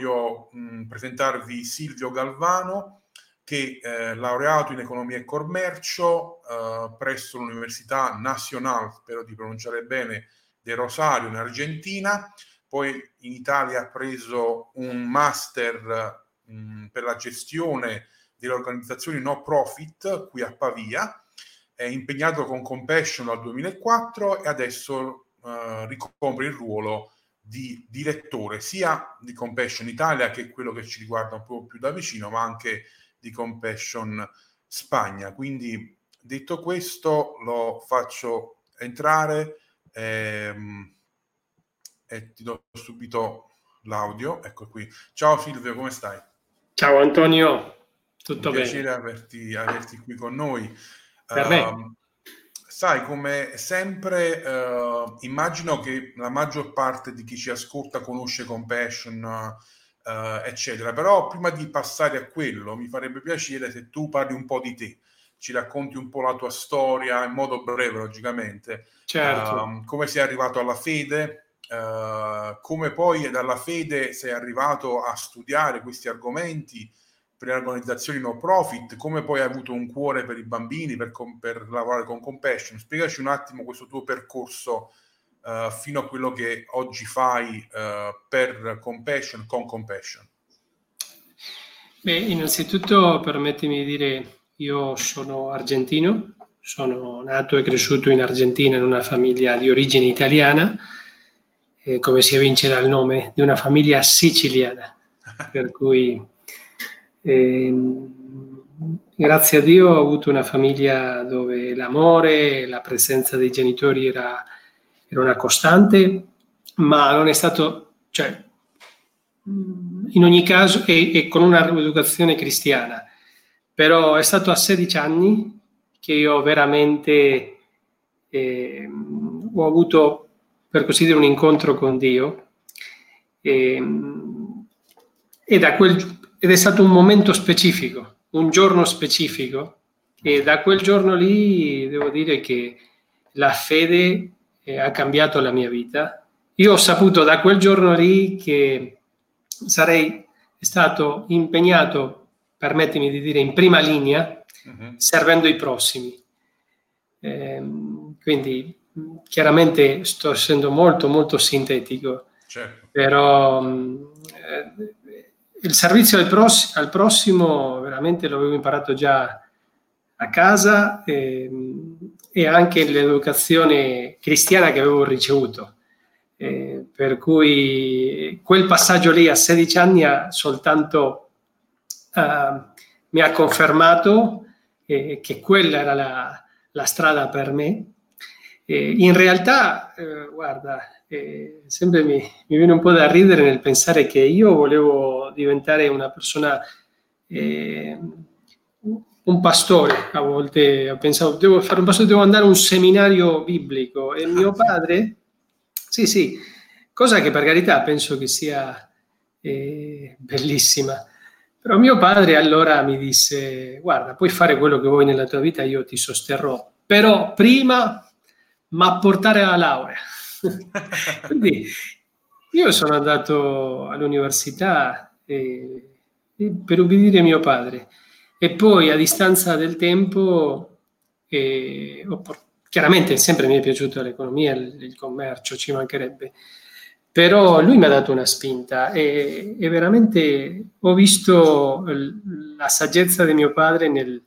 voglio mh, presentarvi Silvio Galvano, che è laureato in economia e commercio eh, presso l'Università Nacional, spero di pronunciare bene, de Rosario in Argentina, poi in Italia ha preso un master mh, per la gestione delle organizzazioni no profit qui a Pavia, è impegnato con Compassion dal 2004 e adesso uh, ricopre il ruolo di direttore sia di Compassion Italia, che quello che ci riguarda un po' più da vicino, ma anche di Compassion Spagna. Quindi detto questo lo faccio entrare ehm, e ti do subito l'audio. Ecco qui. Ciao Silvio, come stai? Ciao Antonio, tutto bene? Un piacere averti, averti, qui con noi. Per uh, me. Sai, come sempre, uh, immagino che la maggior parte di chi ci ascolta conosce Compassion, uh, eccetera, però prima di passare a quello mi farebbe piacere se tu parli un po' di te, ci racconti un po' la tua storia in modo breve, logicamente. Certo. Uh, come sei arrivato alla fede, Uh, come poi dalla fede sei arrivato a studiare questi argomenti per le organizzazioni no profit, come poi hai avuto un cuore per i bambini, per, per lavorare con Compassion. Spiegaci un attimo questo tuo percorso uh, fino a quello che oggi fai uh, per Compassion, con Compassion. Beh, innanzitutto permettimi di dire, io sono argentino, sono nato e cresciuto in Argentina in una famiglia di origine italiana, eh, come si evince dal nome, di una famiglia siciliana, per cui eh, grazie a Dio ho avuto una famiglia dove l'amore e la presenza dei genitori era, era una costante, ma non è stato, cioè, in ogni caso, e, e con una educazione cristiana, però è stato a 16 anni che io veramente eh, ho avuto per così dire, un incontro con Dio. E, ehm, e da quel, ed è stato un momento specifico, un giorno specifico, e da quel giorno lì devo dire che la fede eh, ha cambiato la mia vita. Io ho saputo da quel giorno lì che sarei stato impegnato, permettimi di dire, in prima linea, uh-huh. servendo i prossimi. Eh, quindi chiaramente sto essendo molto molto sintetico, certo. però eh, il servizio al, pross- al, prossimo veramente l'avevo imparato già a casa eh, e anche l'educazione cristiana che avevo ricevuto. Eh, per cui quel passaggio lì a 16 anni ha soltanto uh, mi ha confermato eh, che quella era la, la strada per me eh, in realtà, eh, guarda, eh, sempre mi, mi, viene un po' da ridere nel pensare che io volevo diventare una persona, eh, un pastore, a volte ho pensato, devo fare un pastore, devo andare a un seminario biblico e mio padre, sì, sì, cosa che per carità penso che sia eh, bellissima. Però mio padre allora mi disse, guarda, puoi fare quello che vuoi nella tua vita, io ti sosterrò, però prima ma portare alla laurea. Quindi io sono andato all'università e, e per ubbidire mio padre. E poi a distanza del tempo, eh, chiaramente sempre mi è piaciuta l'economia, il, il, commercio, ci mancherebbe, però lui mi ha dato una spinta e, e veramente ho visto la saggezza di mio padre nel,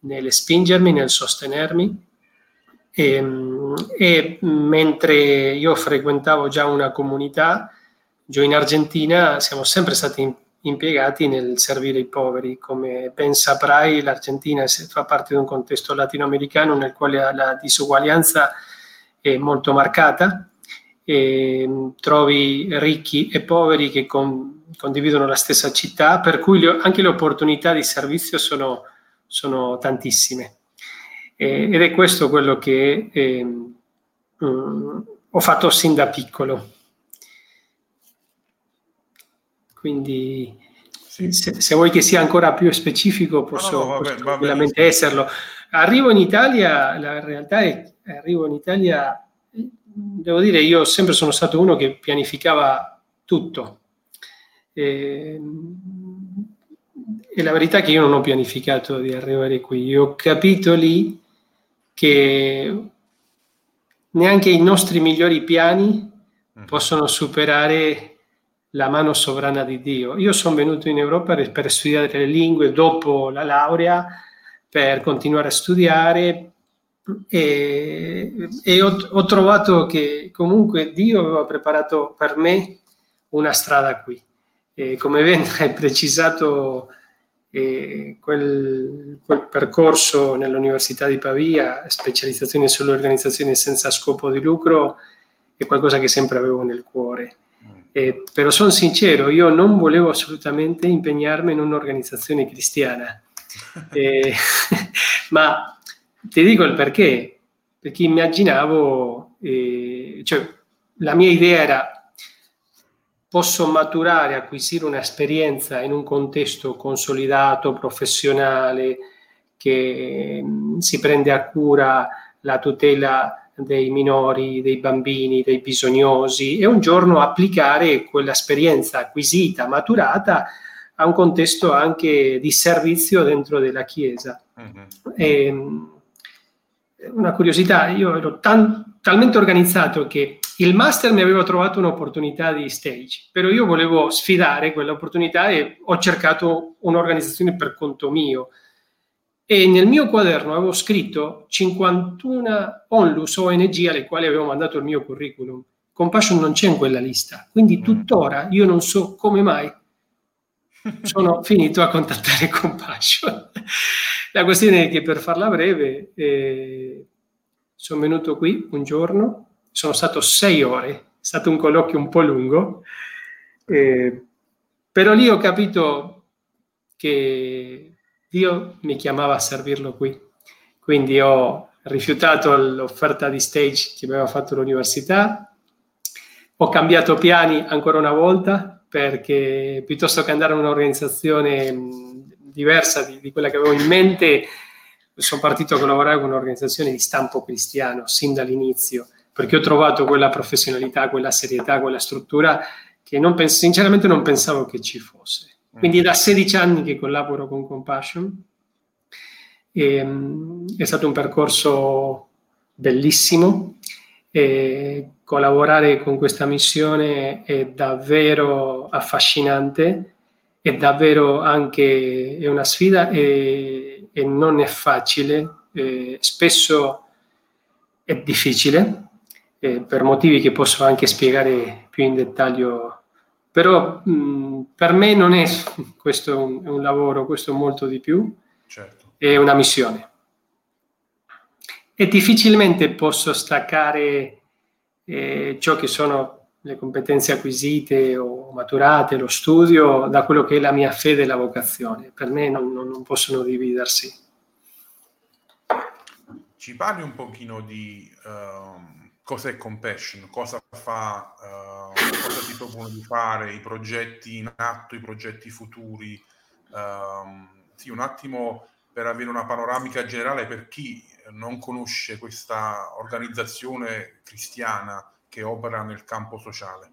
nel spingermi, nel sostenermi. E, e mentre io frequentavo già una comunità, giù in Argentina siamo sempre stati impiegati nel servire i poveri. Come ben saprai, l'Argentina fa parte di un contesto latinoamericano nel quale la disuguaglianza è molto marcata. E ehm, trovi ricchi e poveri che con, condividono la stessa città, per cui le, anche le opportunità di servizio sono, sono tantissime. Eh, ed è questo quello che eh, mh, ho fatto sin da piccolo. Quindi sì. se, se, vuoi che sia ancora più specifico posso, no, no, vabbè, posso tranquillamente esserlo. Arrivo in Italia, la realtà è che arrivo in Italia, devo dire, io sempre sono stato uno che pianificava tutto. E, e la verità è che io non ho pianificato di arrivare qui, io ho capito lì che neanche i nostri migliori piani mm. possono superare la mano sovrana di Dio. Io sono venuto in Europa per, studiare le lingue dopo la laurea, per continuare a studiare e, e ho, ho, trovato che comunque Dio aveva preparato per me una strada qui. E come ben hai precisato, eh, quel, quel, percorso nell'Università di Pavia, specializzazione sulle organizzazioni senza scopo di lucro, è qualcosa che sempre avevo nel cuore. Eh, però sono sincero, io non volevo assolutamente impegnarmi in un'organizzazione cristiana, eh, ma ti dico il perché, perché immaginavo, eh, cioè la mia idea era posso maturare, acquisire un'esperienza in un contesto consolidato, professionale, che mm, si prende a cura la tutela dei minori, dei bambini, dei bisognosi e un giorno applicare quell'esperienza acquisita, maturata a un contesto anche di servizio dentro della Chiesa. Uh-huh. E, una curiosità, io ero tan, talmente organizzato che il master mi aveva trovato un'opportunità di stage, però io volevo sfidare quell'opportunità e ho cercato un'organizzazione per conto mio e nel mio quaderno avevo scritto 51 onlus ONG alle quali avevo mandato il mio curriculum. Compassion non c'è in quella lista, quindi mm. tuttora io non so come mai sono finito a contattare Compassion. La questione è che per farla breve, eh, sono venuto qui un giorno, sono stato sei ore, è stato un colloquio un po' lungo, eh, però lì ho capito che Dio mi chiamava a servirlo qui. Quindi ho rifiutato l'offerta di stage che mi aveva fatto l'università, ho cambiato piani ancora una volta perché piuttosto che andare a un'organizzazione diversa di, di quella che avevo in mente, sono partito a collaborare con un'organizzazione di stampo cristiano sin dall'inizio, perché ho trovato quella professionalità, quella serietà, quella struttura che non sinceramente non pensavo che ci fosse. Quindi da 16 anni che collaboro con Compassion. E, um, è stato un percorso bellissimo. E collaborare con questa missione è davvero affascinante, è davvero anche è una sfida e, e non è facile, e spesso è difficile eh, per motivi che posso anche spiegare più in dettaglio però mh, per me non è questo un, un, lavoro, questo è molto di più, certo. è una missione. E difficilmente posso staccare eh, ciò che sono le competenze acquisite o maturate, lo studio, da quello che è la mia fede e la vocazione. Per me non, non, possono dividersi. Ci parli un pochino di... Uh cos'è Compassion, cosa fa, cosa ti propone di fare, i progetti in atto, i progetti futuri. Um, sì, un attimo per avere una panoramica generale per chi non conosce questa organizzazione cristiana che opera nel campo sociale.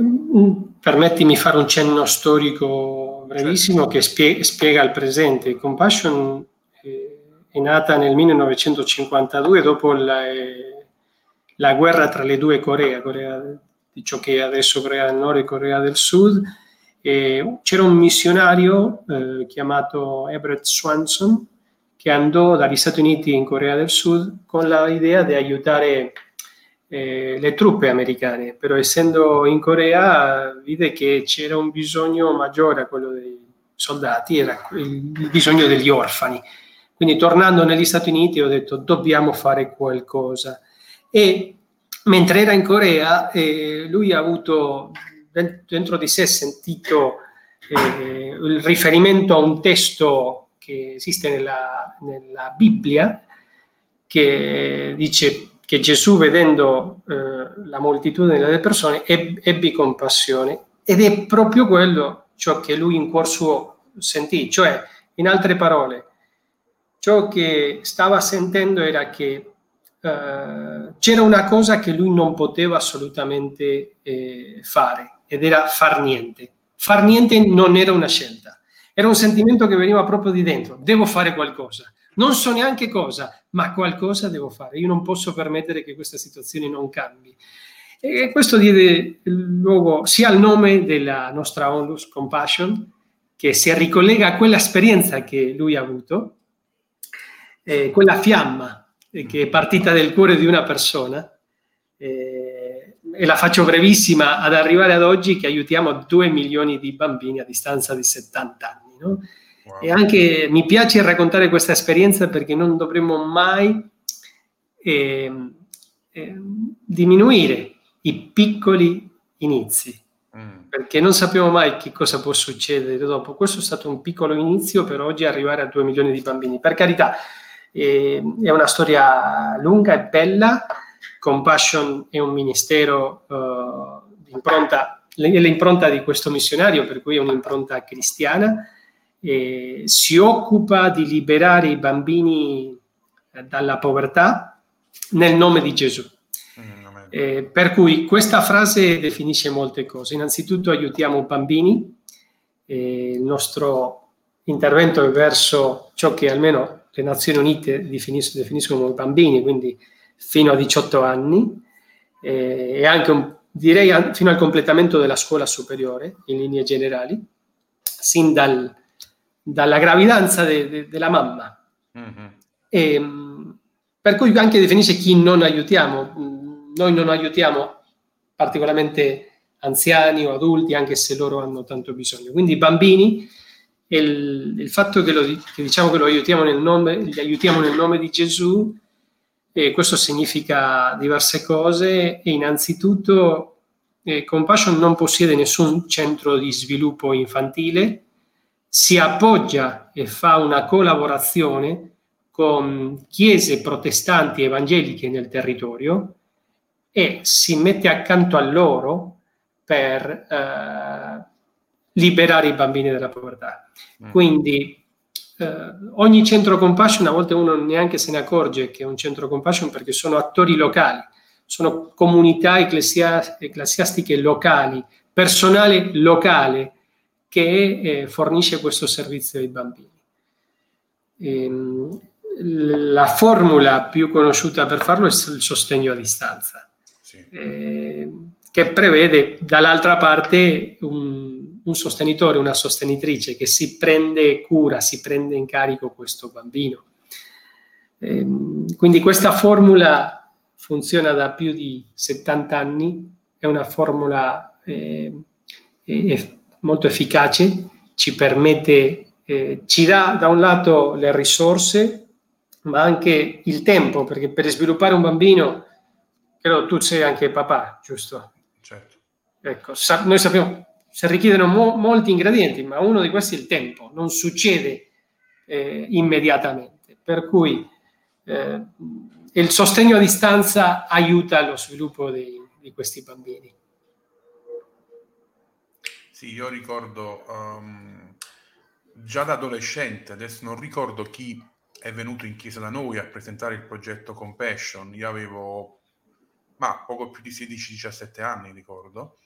Mm, permettimi di fare un cenno storico brevissimo certo. che spie- spiega il presente. Compassion è nata nel 1952 dopo la, la guerra tra le due Coree, Corea di ciò che è adesso Corea del Nord e Corea del Sud. E c'era un missionario eh, chiamato Everett Swanson che andò dagli Stati Uniti in Corea del Sud con l'idea di aiutare eh, le truppe americane, però essendo in Corea vide che c'era un bisogno maggiore a quello dei soldati, era il bisogno degli orfani quindi tornando negli Stati Uniti ho detto dobbiamo fare qualcosa. E mentre era in Corea eh, lui ha avuto dentro di sé sentito eh, il riferimento a un testo che esiste nella, nella Bibbia che dice che Gesù vedendo eh, la moltitudine delle persone ebbe, compassione. Ed è proprio quello ciò che lui in cuor suo sentì, cioè in altre parole ciò che stava sentendo era che eh, c'era una cosa che lui non poteva assolutamente eh, fare ed era far niente. Far niente non era una scelta, era un sentimento che veniva proprio di dentro, devo fare qualcosa. Non so neanche cosa, ma qualcosa devo fare. Io non posso permettere che questa situazione non cambi. E questo diede luogo sia al nome della nostra Onlus Compassion, che si ricollega a quell'esperienza che lui ha avuto, eh, quella fiamma che è partita dal cuore di una persona. Eh, e la faccio brevissima, ad arrivare ad oggi che aiutiamo 2 milioni di bambini a distanza di 70 anni. No? Wow. E anche mi piace raccontare questa esperienza perché non dovremmo mai eh, eh, diminuire i piccoli inizi, mm. perché non sappiamo mai che cosa può succedere dopo. Questo è stato un piccolo inizio per oggi arrivare a 2 milioni di bambini. Per carità, eh, è una storia lunga e bella. Compassion è un ministero uh, impronta, l'impronta di questo missionario, per cui è un'impronta cristiana eh, si occupa di liberare i bambini eh, dalla povertà nel nome di Gesù. Eh, per cui questa frase definisce molte cose. Innanzitutto aiutiamo i bambini, eh, il nostro intervento è verso ciò che almeno le Nazioni Unite definis- definiscono come bambini, quindi fino a 18 anni, eh, e anche un, direi fino al completamento della scuola superiore in linee generali, sin dal, dalla gravidanza de, de, della mamma. Mm-hmm. E, per cui anche definisce chi non aiutiamo. Noi non aiutiamo particolarmente anziani o adulti, anche se loro hanno tanto bisogno. Quindi i bambini, il, il fatto che, lo, che, diciamo che lo aiutiamo nel nome, li aiutiamo nel nome di Gesù, e questo significa diverse cose e innanzitutto eh, Compassion non possiede nessun centro di sviluppo infantile, si appoggia e fa una collaborazione con chiese protestanti evangeliche nel territorio e si mette accanto a loro per eh, liberare i bambini dalla povertà. Mm. Quindi eh, ogni centro compassion, a volte uno neanche se ne accorge che è un centro compassion perché sono attori locali, sono comunità ecclesia- ecclesiastiche locali, personale locale che eh, fornisce questo servizio ai bambini. E, ehm, la formula più conosciuta per farlo è il sostegno a distanza, sì. eh, che prevede dall'altra parte un, un, sostenitore, una sostenitrice che si prende cura, si prende in carico questo bambino. Eh, quindi questa formula funziona da più di 70 anni, è una formula eh, molto efficace, ci permette, eh, ci dà da un lato le risorse, ma anche il tempo, perché per sviluppare un bambino, credo tu sei anche papà, giusto? Certo. Ecco, sa- noi sappiamo, si richiedono mo- molti ingredienti, ma uno di questi è il tempo, non succede eh, immediatamente. Per cui eh, il sostegno a distanza aiuta lo sviluppo dei, di questi bambini. Sì, io ricordo um, già da adolescente, adesso non ricordo chi è venuto in chiesa da noi a presentare il progetto Compassion, io avevo ma poco più di 16-17 anni, ricordo,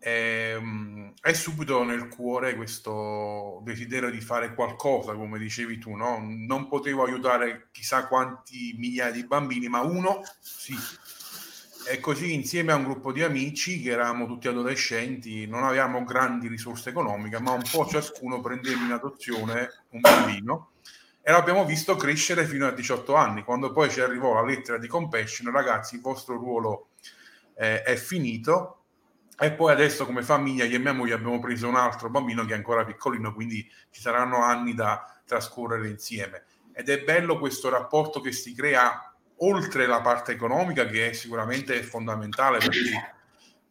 e, um, è subito nel cuore questo desiderio di fare qualcosa, come dicevi tu, no? Non potevo aiutare chissà quanti migliaia di bambini, ma uno sì, e così insieme a un gruppo di amici che eravamo tutti adolescenti, non avevamo grandi risorse economiche, ma un po' ciascuno prendeva in adozione un bambino e l'abbiamo visto crescere fino a 18 anni. Quando poi ci arrivò la lettera di compassion, ragazzi, il vostro ruolo eh, è finito. E poi adesso come famiglia io e mia moglie abbiamo preso un altro bambino che è ancora piccolino, quindi ci saranno anni da trascorrere insieme. Ed è bello questo rapporto che si crea oltre la parte economica che è sicuramente fondamentale perché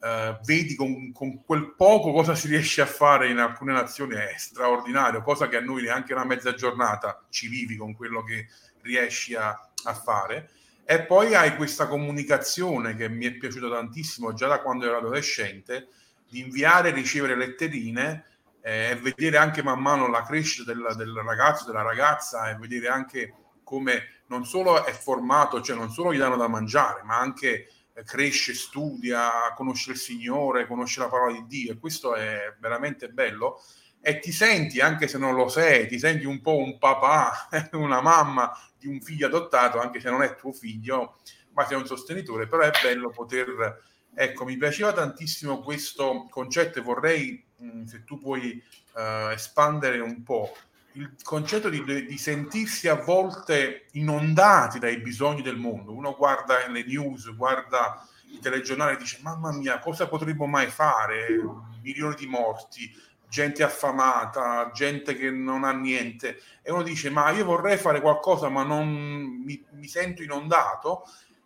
eh, vedi con, con, quel poco cosa si riesce a fare in alcune nazioni è straordinario, cosa che a noi neanche una mezza giornata ci vivi con quello che riesci a, a fare. E poi hai questa comunicazione che mi è piaciuta tantissimo già da quando ero adolescente, di inviare e ricevere letterine eh, e vedere anche man mano la crescita del, del ragazzo, della ragazza e vedere anche come non solo è formato, cioè non solo gli danno da mangiare, ma anche cresce, studia, conosce il Signore, conosce la parola di Dio e questo è veramente bello. E ti senti, anche se non lo sei, ti senti un po' un papà, una mamma di un figlio adottato, anche se non è tuo figlio, ma sei un sostenitore, però è bello poter... Ecco, mi piaceva tantissimo questo concetto e vorrei, mh, se tu puoi uh, espandere un po', il concetto di, di, sentirsi a volte inondati dai bisogni del mondo. Uno guarda le news, guarda i telegiornali e dice mamma mia, cosa potremmo mai fare? Milioni di morti, gente affamata, gente che non ha niente. E uno dice ma io vorrei fare qualcosa ma non mi, mi sento inondato.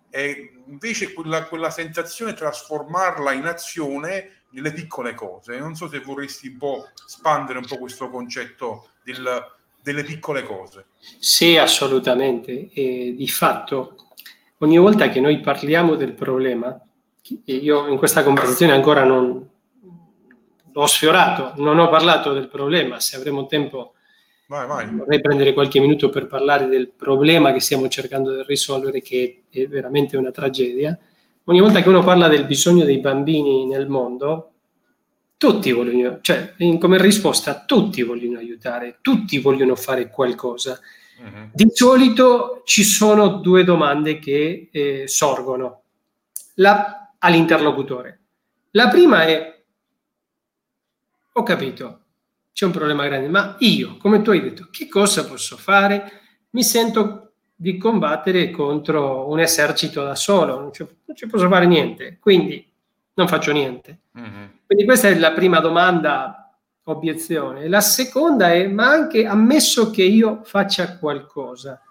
E invece quella, quella sensazione trasformarla in azione nelle piccole cose. Non so se vorresti un po' spandere un po' questo concetto del, delle piccole cose. Sì, assolutamente. E di fatto, ogni volta che noi parliamo del problema, io in questa conversazione ancora non l'ho sfiorato, non ho parlato del problema, se avremo tempo vai, vai. vorrei prendere qualche minuto per parlare del problema che stiamo cercando di risolvere, che è veramente una tragedia. Ogni volta che uno parla del bisogno dei bambini nel mondo, tutti vogliono, cioè come risposta tutti vogliono aiutare, tutti vogliono fare qualcosa. Uh-huh. Di solito ci sono due domande che eh, sorgono la, all'interlocutore. La prima è, ho capito, c'è un problema grande, ma io, come tu hai detto, che cosa posso fare? Mi sento di combattere contro un esercito da solo, non ci, non ci posso fare niente, quindi non faccio niente. Uh-huh. Quindi questa è la prima domanda, obiezione. La seconda è, ma anche ammesso che io faccia qualcosa,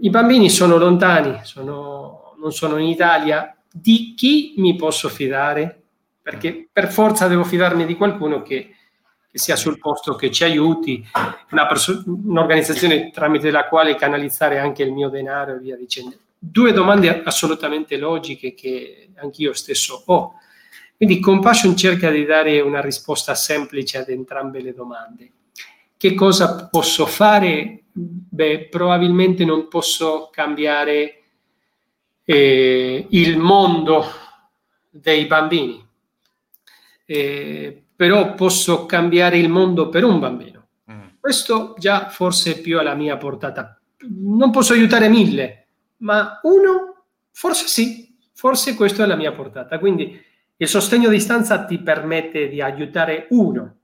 i bambini sono lontani, sono, non sono in Italia, di chi mi posso fidare? Perché per forza devo fidarmi di qualcuno che, che sia sul posto, che ci aiuti, perso- un'organizzazione tramite la quale canalizzare anche il mio denaro e via dicendo. Due domande assolutamente logiche che anch'io stesso ho quindi Compassion cerca di dare una risposta semplice ad entrambe le domande. Che cosa posso fare? Beh, probabilmente non posso cambiare eh, il mondo dei bambini, eh, però posso cambiare il mondo per un bambino. Mm. Questo già forse è più alla mia portata. Non posso aiutare mille, ma uno forse sì, forse questo è alla mia portata. Quindi il sostegno a distanza ti permette di aiutare uno,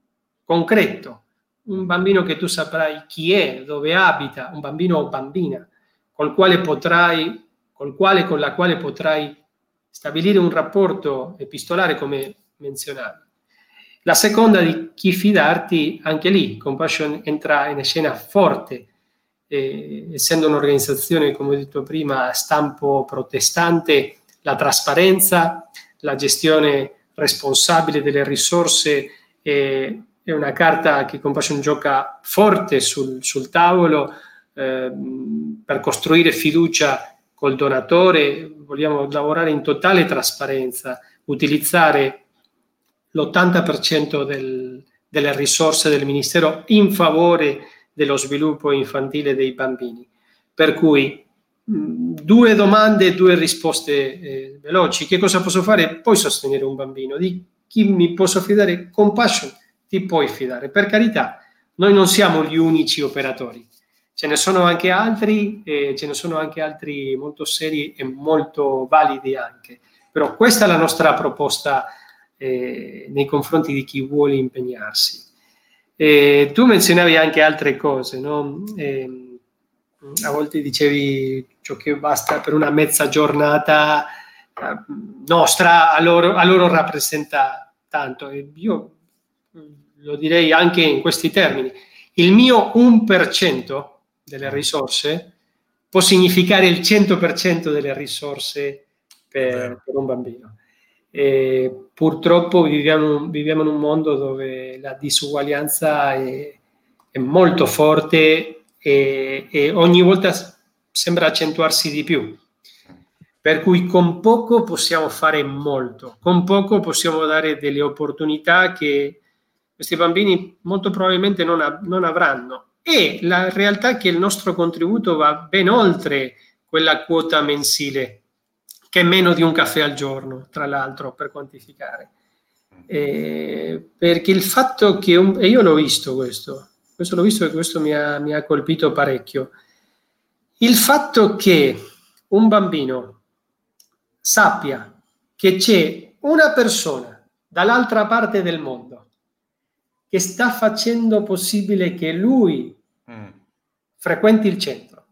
concreto, un bambino che tu saprai chi è, dove abita, un bambino o bambina, col quale potrai, col quale, con la quale potrai stabilire un rapporto epistolare come menzionavi. La seconda di chi fidarti, anche lì Compassion entra in scena forte, eh, essendo un'organizzazione, come ho detto prima, a stampo protestante, la trasparenza, la gestione responsabile delle risorse è, è una carta che Compassion gioca forte sul, sul tavolo eh, per costruire fiducia col donatore, vogliamo lavorare in totale trasparenza, utilizzare l'80% del, delle risorse del Ministero in favore dello sviluppo infantile dei bambini. Per cui due domande e due risposte eh, veloci. Che cosa posso fare? Puoi sostenere un bambino. Di chi mi posso fidare? Compassion, ti puoi fidare. Per carità, noi non siamo gli unici operatori. Ce ne sono anche altri, eh, ce ne sono anche altri molto seri e molto validi anche. Però questa è la nostra proposta eh, nei confronti di chi vuole impegnarsi. tu menzionavi anche altre cose, no? Eh, a volte dicevi ciò che basta per una mezza giornata eh, nostra, a loro, a loro rappresenta tanto. E io lo direi anche in questi termini. Il mio 1% delle risorse può significare il 100% delle risorse per, per un bambino. E purtroppo viviamo, viviamo, in un mondo dove la disuguaglianza è, è molto forte e, e ogni volta sembra accentuarsi di più. Per cui con poco possiamo fare molto, con poco possiamo dare delle opportunità che questi bambini molto probabilmente non, av- non avranno. E la realtà è che il nostro contributo va ben oltre quella quota mensile che è meno di un caffè al giorno, tra l'altro, per quantificare. Eh, perché il fatto che, un, e io l'ho visto questo, questo l'ho visto e questo mi ha, mi ha colpito parecchio, il fatto che un bambino sappia che c'è una persona dall'altra parte del mondo che sta facendo possibile che lui mm. frequenti il centro.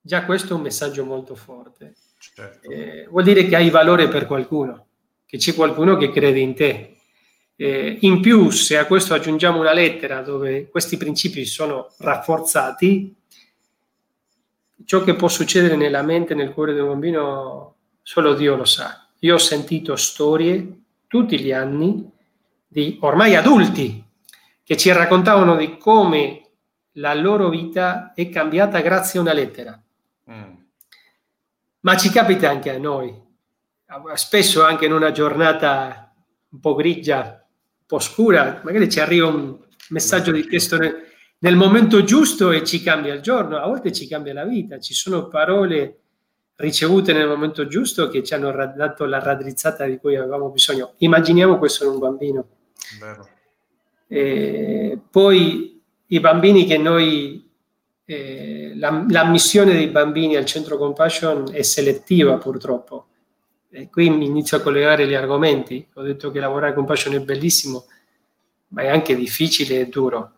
Già questo è un messaggio molto forte. Certo. Eh, vuol dire che hai valore per qualcuno, che c'è qualcuno che crede in te. Eh, in più, se a questo aggiungiamo una lettera dove questi principi sono rafforzati, ciò che può succedere nella mente e nel cuore di un bambino solo Dio lo sa. Io ho sentito storie tutti gli anni di ormai adulti che ci raccontavano di come la loro vita è cambiata grazie a una lettera. Mm. Ma ci capita anche a noi, spesso anche in una giornata un po' grigia, un po' scura, magari ci arriva un messaggio di testo nel, nel momento giusto e ci cambia il giorno, a volte ci cambia la vita, ci sono parole ricevute nel momento giusto che ci hanno dato la raddrizzata di cui avevamo bisogno. Immaginiamo questo in un bambino. Poi i bambini che noi, eh, la, l'ammissione dei bambini al centro compassion è selettiva purtroppo. E qui mi inizio a collegare gli argomenti. Ho detto che lavorare con compassion è bellissimo, ma è anche difficile e duro,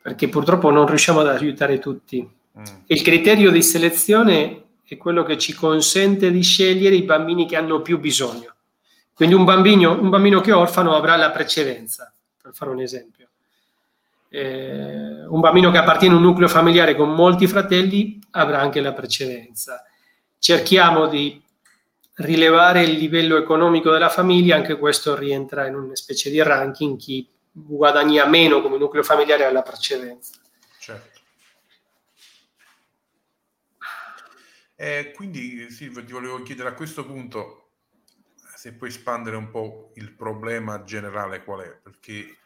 perché purtroppo non riusciamo ad aiutare tutti. Mm. Il criterio di selezione è quello che ci consente di scegliere i bambini che hanno più bisogno. Quindi un bambino, un bambino che è orfano avrà la precedenza per fare un esempio. Eh, un bambino che appartiene a un nucleo familiare con molti fratelli avrà anche la precedenza. Cerchiamo di rilevare il livello economico della famiglia, anche questo rientra in una specie di ranking, chi guadagna meno come nucleo familiare ha la precedenza. Certo. Eh, quindi Silvio ti volevo chiedere a questo punto se puoi espandere un po' il problema generale qual è, perché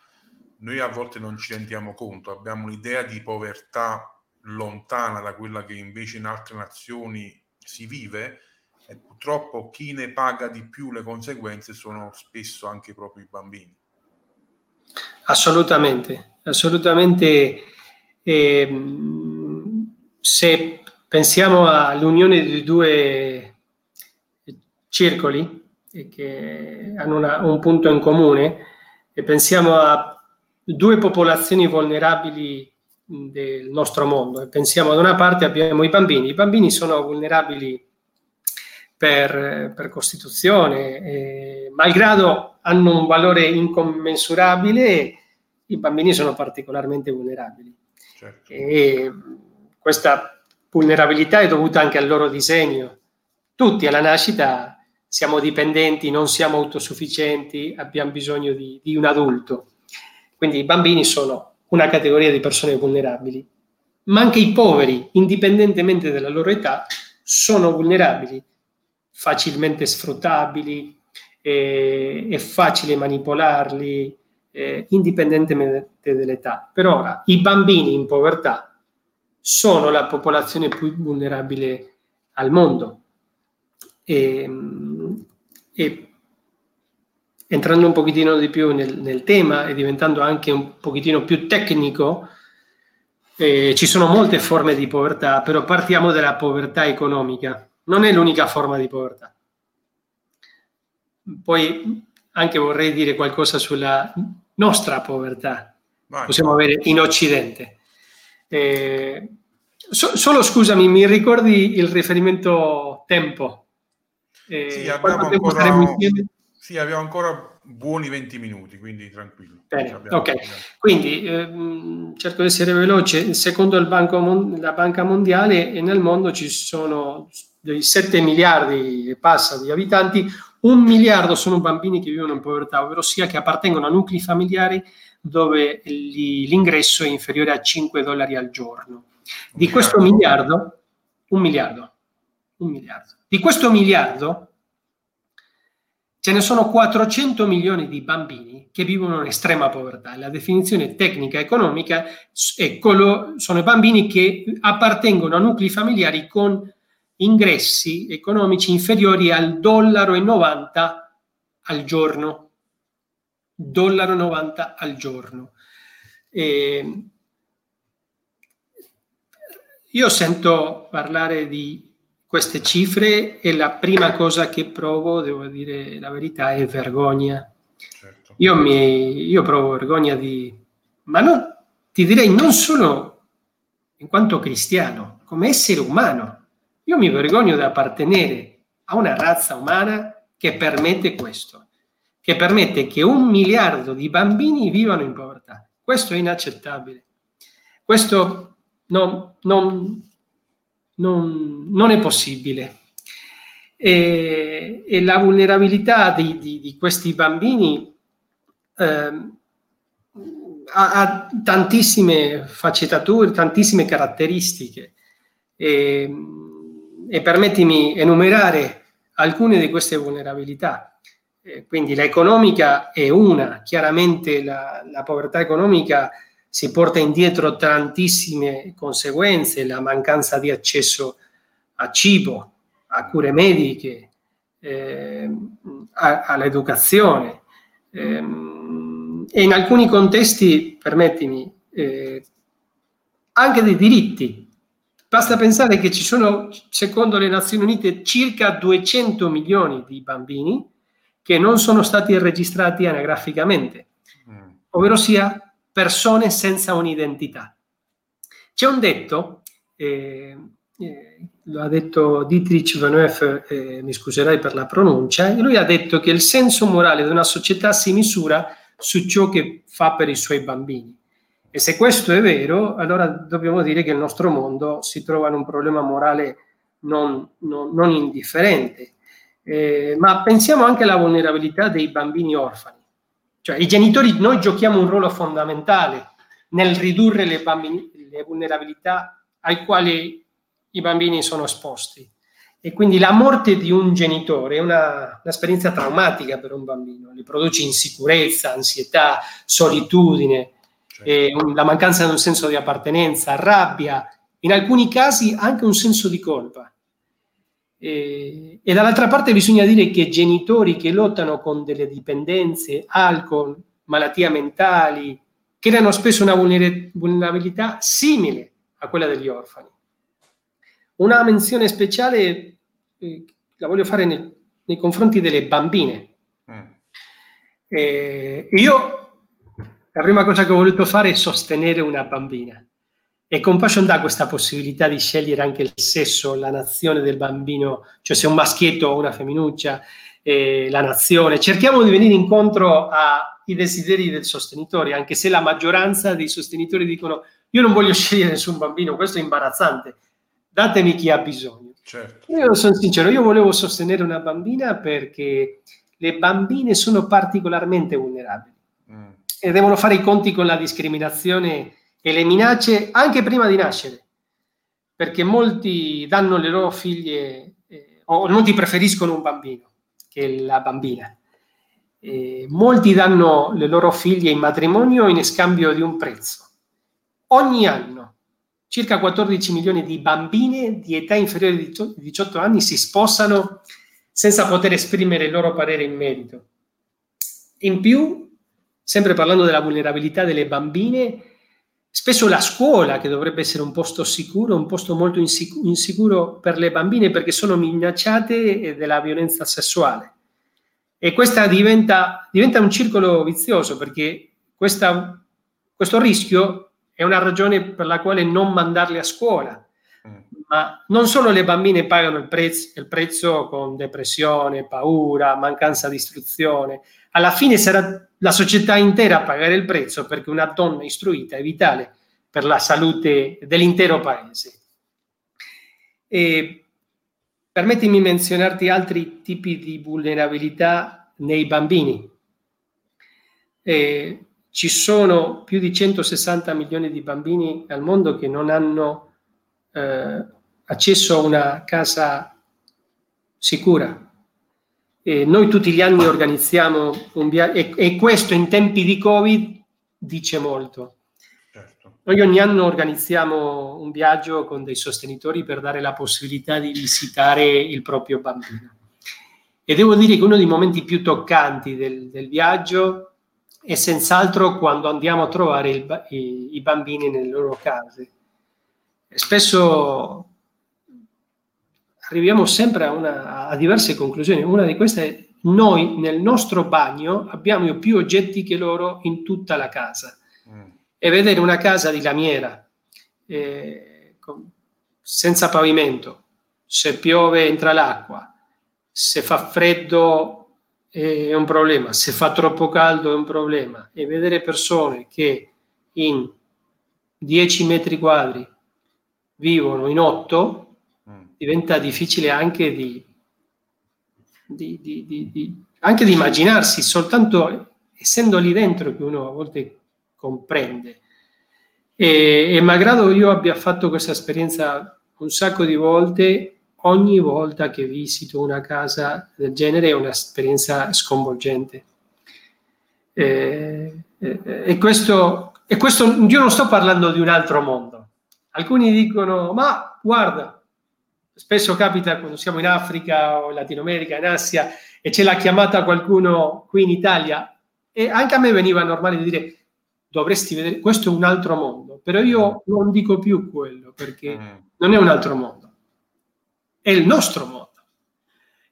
noi a volte non ci rendiamo conto, abbiamo un'idea di povertà lontana da quella che invece in altre nazioni si vive e purtroppo chi ne paga di più le conseguenze sono spesso anche proprio i bambini. Assolutamente, assolutamente. Eh, se pensiamo all'unione di due circoli, che hanno una, un punto in comune e pensiamo a due popolazioni vulnerabili del nostro mondo e pensiamo da una parte abbiamo i bambini, i bambini sono vulnerabili per, per Costituzione, eh, malgrado hanno un valore incommensurabile, i bambini sono particolarmente vulnerabili. Certo. E questa vulnerabilità è dovuta anche al loro disegno. Tutti alla nascita siamo dipendenti, non siamo autosufficienti, abbiamo bisogno di, di un adulto. Quindi i bambini sono una categoria di persone vulnerabili, ma anche i poveri, indipendentemente dalla loro età, sono vulnerabili, facilmente sfruttabili, eh, è facile manipolarli, eh, indipendentemente dall'età. Per ora i bambini in povertà sono la popolazione più vulnerabile al mondo. E, ehm, e entrando un pochettino di più nel, nel, tema e diventando anche un pochettino più tecnico, eh, ci sono molte forme di povertà, però partiamo dalla povertà economica. Non è l'unica forma di povertà. Poi anche vorrei dire qualcosa sulla nostra povertà. Vai. Possiamo avere in Occidente. Eh, so, solo scusami, mi ricordi il riferimento tempo? Eh, sì, abbiamo ancora, sì, abbiamo ancora buoni 20 minuti, quindi tranquillo. Bene, ok, quindi ehm, cerco di essere veloce. Secondo Mon- la Banca Mondiale nel mondo ci sono dei 7 miliardi e passa di abitanti, un miliardo sono bambini che vivono in povertà, ovvero sia che appartengono a nuclei familiari dove l'ingresso è inferiore a 5 dollari al giorno. Di questo miliardo, un miliardo, un miliardo. Di questo miliardo ce ne sono 400 milioni di bambini che vivono in estrema povertà. La definizione tecnica economica è quello, sono i bambini che appartengono a nuclei familiari con ingressi economici inferiori al dollaro e 90 al giorno. Dollaro 90 al giorno. E io sento parlare di queste cifre e la prima cosa che provo, devo dire la verità, è vergogna. Certo. Io, mi, io provo vergogna di... ma non, ti direi non solo in quanto cristiano, come essere umano. Io mi vergogno di appartenere a una razza umana che permette questo, che permette che un miliardo di bambini vivano in povertà. Questo è inaccettabile. Questo non, non, non, non è possibile. E, e, la vulnerabilità di, di, di questi bambini eh, ha, ha, tantissime faccettature, tantissime caratteristiche e, e permettimi enumerare alcune di queste vulnerabilità. Quindi l'economica è una, chiaramente la, la povertà economica si porta indietro tantissime conseguenze, la mancanza di accesso a cibo, a cure mediche, eh, all'educazione. Eh, e in alcuni contesti, permettimi, eh, anche dei diritti. Basta pensare che ci sono, secondo le Nazioni Unite, circa 200 milioni di bambini che non sono stati registrati anagraficamente, mm. ovvero sia persone senza un'identità. C'è un detto, eh, eh, lo ha detto Dietrich Vanöf, eh, mi scuserai per la pronuncia, lui ha detto che il senso morale di una società si misura su ciò che fa per i suoi bambini. E se questo è vero, allora dobbiamo dire che il nostro mondo si trova in un problema morale non, non, non indifferente. Eh, ma pensiamo anche alla vulnerabilità dei bambini orfani. Cioè, i genitori, noi giochiamo un ruolo fondamentale nel ridurre le, bambini, le vulnerabilità ai quali i bambini sono esposti. E quindi la morte di un genitore è una, un'esperienza traumatica per un bambino, gli produce insicurezza, ansietà, solitudine, certo. la mancanza di un senso di appartenenza, rabbia, in alcuni casi anche un senso di colpa. E, e, dall'altra parte bisogna dire che genitori che lottano con delle dipendenze, alcol, malattie mentali, creano spesso una vulnerabilità simile a quella degli orfani. Una menzione speciale eh, la voglio fare nei, nei confronti delle bambine. Mm. Eh, io la prima cosa che ho voluto fare è sostenere una bambina. E Compassion dà questa possibilità di scegliere anche il sesso, la nazione del bambino, cioè se è un maschietto o una femminuccia, eh, la nazione. Cerchiamo di venire incontro ai desideri del sostenitore, anche se la maggioranza dei sostenitori dicono io non voglio scegliere nessun bambino, questo è imbarazzante datemi chi ha bisogno. Certo. Io sono sincero, io volevo sostenere una bambina perché le bambine sono particolarmente vulnerabili mm. e devono fare i conti con la discriminazione e le minacce anche prima di nascere, perché molti danno le loro figlie eh, o molti preferiscono un bambino che la bambina. Eh, molti danno le loro figlie in matrimonio in scambio di un prezzo. Ogni anno circa 14 milioni di bambine di età inferiore di 18 anni si sposano senza poter esprimere il loro parere in merito. In più, sempre parlando della vulnerabilità delle bambine, spesso la scuola, che dovrebbe essere un posto sicuro, un posto molto insicuro per le bambine perché sono minacciate della violenza sessuale. E questa diventa, diventa un circolo vizioso perché questa, questo rischio è una ragione per la quale non mandarle a scuola. Mm. Ma non solo le bambine pagano il prezzo, il prezzo con depressione, paura, mancanza di istruzione, alla fine sarà la società intera a pagare il prezzo perché una donna istruita è vitale per la salute dell'intero paese. E permettimi menzionarti altri tipi di vulnerabilità nei bambini. E ci sono più di 160 milioni di bambini al mondo che non hanno eh, accesso a una casa sicura. E noi tutti gli anni organizziamo un viaggio e, e, questo in tempi di Covid dice molto. Certo. Noi ogni anno organizziamo un viaggio con dei sostenitori per dare la possibilità di visitare il proprio bambino. E devo dire che uno dei momenti più toccanti del, del viaggio è senz'altro quando andiamo a trovare il, i, i, bambini nelle loro case. Spesso arriviamo sempre a, una, a diverse conclusioni. Una di queste è noi nel nostro bagno abbiamo più oggetti che loro in tutta la casa. Mm e vedere una casa di lamiera eh, con, senza pavimento, se piove entra l'acqua, se fa freddo è un problema, se fa troppo caldo è un problema e vedere persone che in 10 metri quadri vivono in 8 mm. Diventa difficile anche di, di, di, anche di immaginarsi, soltanto essendo lì dentro che uno a volte comprende. E, e malgrado io abbia fatto questa esperienza un sacco di volte, ogni volta che visito una casa del genere è un'esperienza sconvolgente. E, e, e, questo, e questo io non sto parlando di un altro mondo. Alcuni dicono, ma guarda, spesso capita quando siamo in Africa o in Latino America, in Asia, e c'è la chiamata a qualcuno qui in Italia, e anche a me veniva normale di dire, dovresti vedere, questo è un altro mondo, però io mm. non dico più quello perché mm. non è un altro mondo, è il nostro mondo.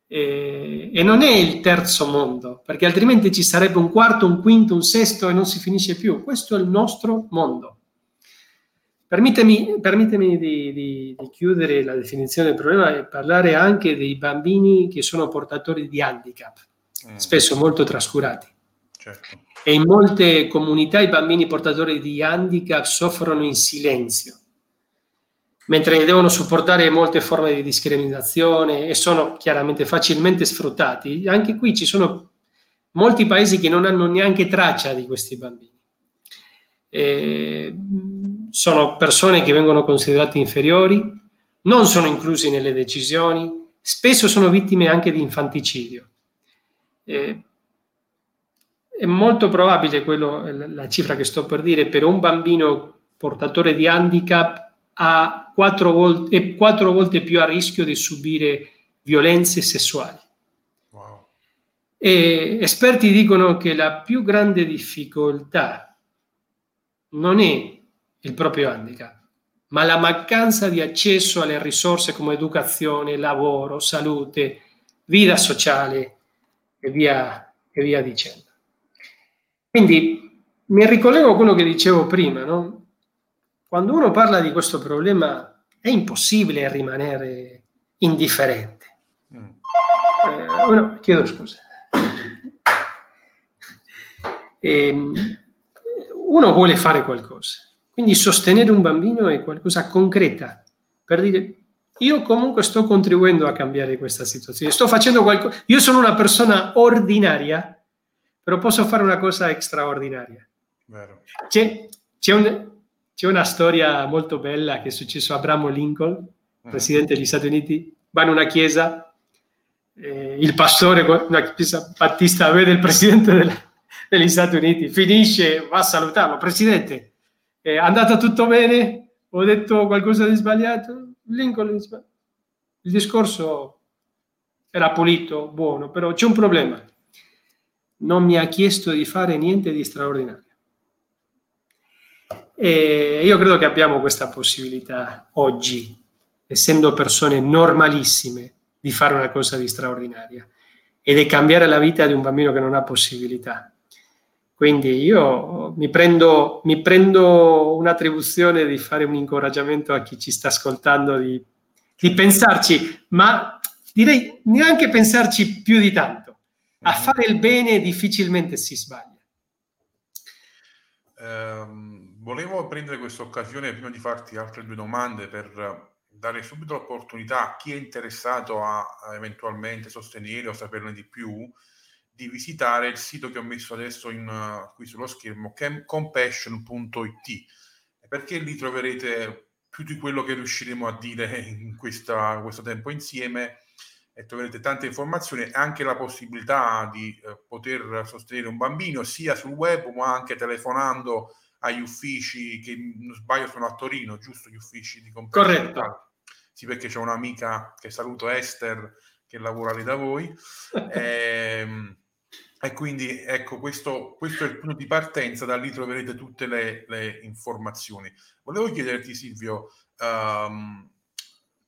E, e, non è il terzo mondo, perché altrimenti ci sarebbe un quarto, un quinto, un sesto e non si finisce più. Questo è il nostro mondo. Permettetemi, permettetemi di, di, di, chiudere la definizione del problema e parlare anche dei bambini che sono portatori di handicap, mm. spesso molto trascurati. Certo e in molte comunità i bambini portatori di handicap soffrono in silenzio, mentre devono sopportare molte forme di discriminazione e sono chiaramente facilmente sfruttati. Anche qui ci sono molti paesi che non hanno neanche traccia di questi bambini. E sono persone che vengono considerate inferiori, non sono inclusi nelle decisioni, spesso sono vittime anche di infanticidio. Eh, è molto probabile quello, la cifra che sto per dire, per un bambino portatore di handicap ha quattro volte, è quattro volte più a rischio di subire violenze sessuali. Wow. E esperti dicono che la più grande difficoltà non è il proprio handicap, ma la mancanza di accesso alle risorse come educazione, lavoro, salute, vita sociale e via, e via dicendo. Quindi mi ricollego a quello che dicevo prima, no? quando uno parla di questo problema è impossibile rimanere indifferente. Mm. Eh, uno, chiedo scusa. E, ehm, uno vuole fare qualcosa, quindi sostenere un bambino è qualcosa concreta per dire io comunque sto contribuendo a cambiare questa situazione, sto facendo qualcosa, io sono una persona ordinaria però posso fare una cosa straordinaria. C'è, c'è, un, c'è, una storia molto bella che è successo a Abramo Lincoln, mm. presidente degli Stati Uniti, va in una chiesa, eh, il pastore, una chiesa battista, vede il presidente del, degli Stati Uniti, finisce, va a salutarlo, presidente, è andata tutto bene? Ho detto qualcosa di sbagliato? Lincoln, il discorso era pulito, buono, però c'è un problema non mi ha chiesto di fare niente di straordinario. E io credo che abbiamo questa possibilità oggi, essendo persone normalissime, di fare una cosa di straordinaria ed è cambiare la vita di un bambino che non ha possibilità. Quindi io mi prendo, mi prendo un'attribuzione di fare un incoraggiamento a chi ci sta ascoltando di, di pensarci, ma direi neanche pensarci più di tanto a fare il bene difficilmente si sbaglia. Um, volevo prendere questa occasione prima di farti altre due domande per dare subito l'opportunità a chi è interessato a, a eventualmente sostenere o saperne di più di visitare il sito che ho messo adesso in, uh, qui sullo schermo, compassion.it, perché lì troverete più di quello che riusciremo a dire in questa, questo tempo insieme e troverete tante informazioni e anche la possibilità di eh, poter sostenere un bambino sia sul web ma anche telefonando agli uffici che non sbaglio sono a Torino, giusto gli uffici di compensazione? Corretto. Sì, perché c'è un'amica che saluto Esther che lavora lì da voi. e, ehm, e, quindi ecco, questo, questo, è il punto di partenza, da lì troverete tutte le, le informazioni. Volevo chiederti Silvio um,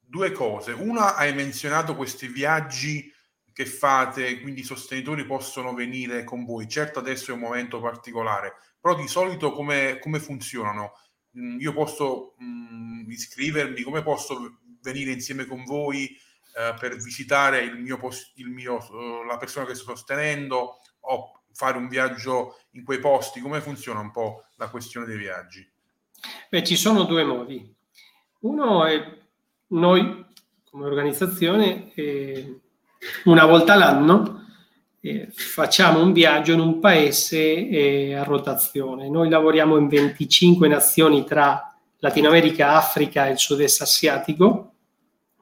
due cose. Una, hai menzionato questi viaggi che fate, quindi i sostenitori possono venire con voi. Certo adesso è un momento particolare, però di solito come, come funzionano? Mm, io posso mh, mm, iscrivermi, come posso venire insieme con voi eh, per visitare il mio, il mio, uh, la persona che sto sostenendo o fare un viaggio in quei posti? Come funziona un po' la questione dei viaggi? Beh, ci sono due modi. Uno è noi come organizzazione eh, una volta l'anno eh, facciamo un viaggio in un paese eh, a rotazione. Noi lavoriamo in 25 nazioni tra Latino America, Africa e il sud-est asiatico,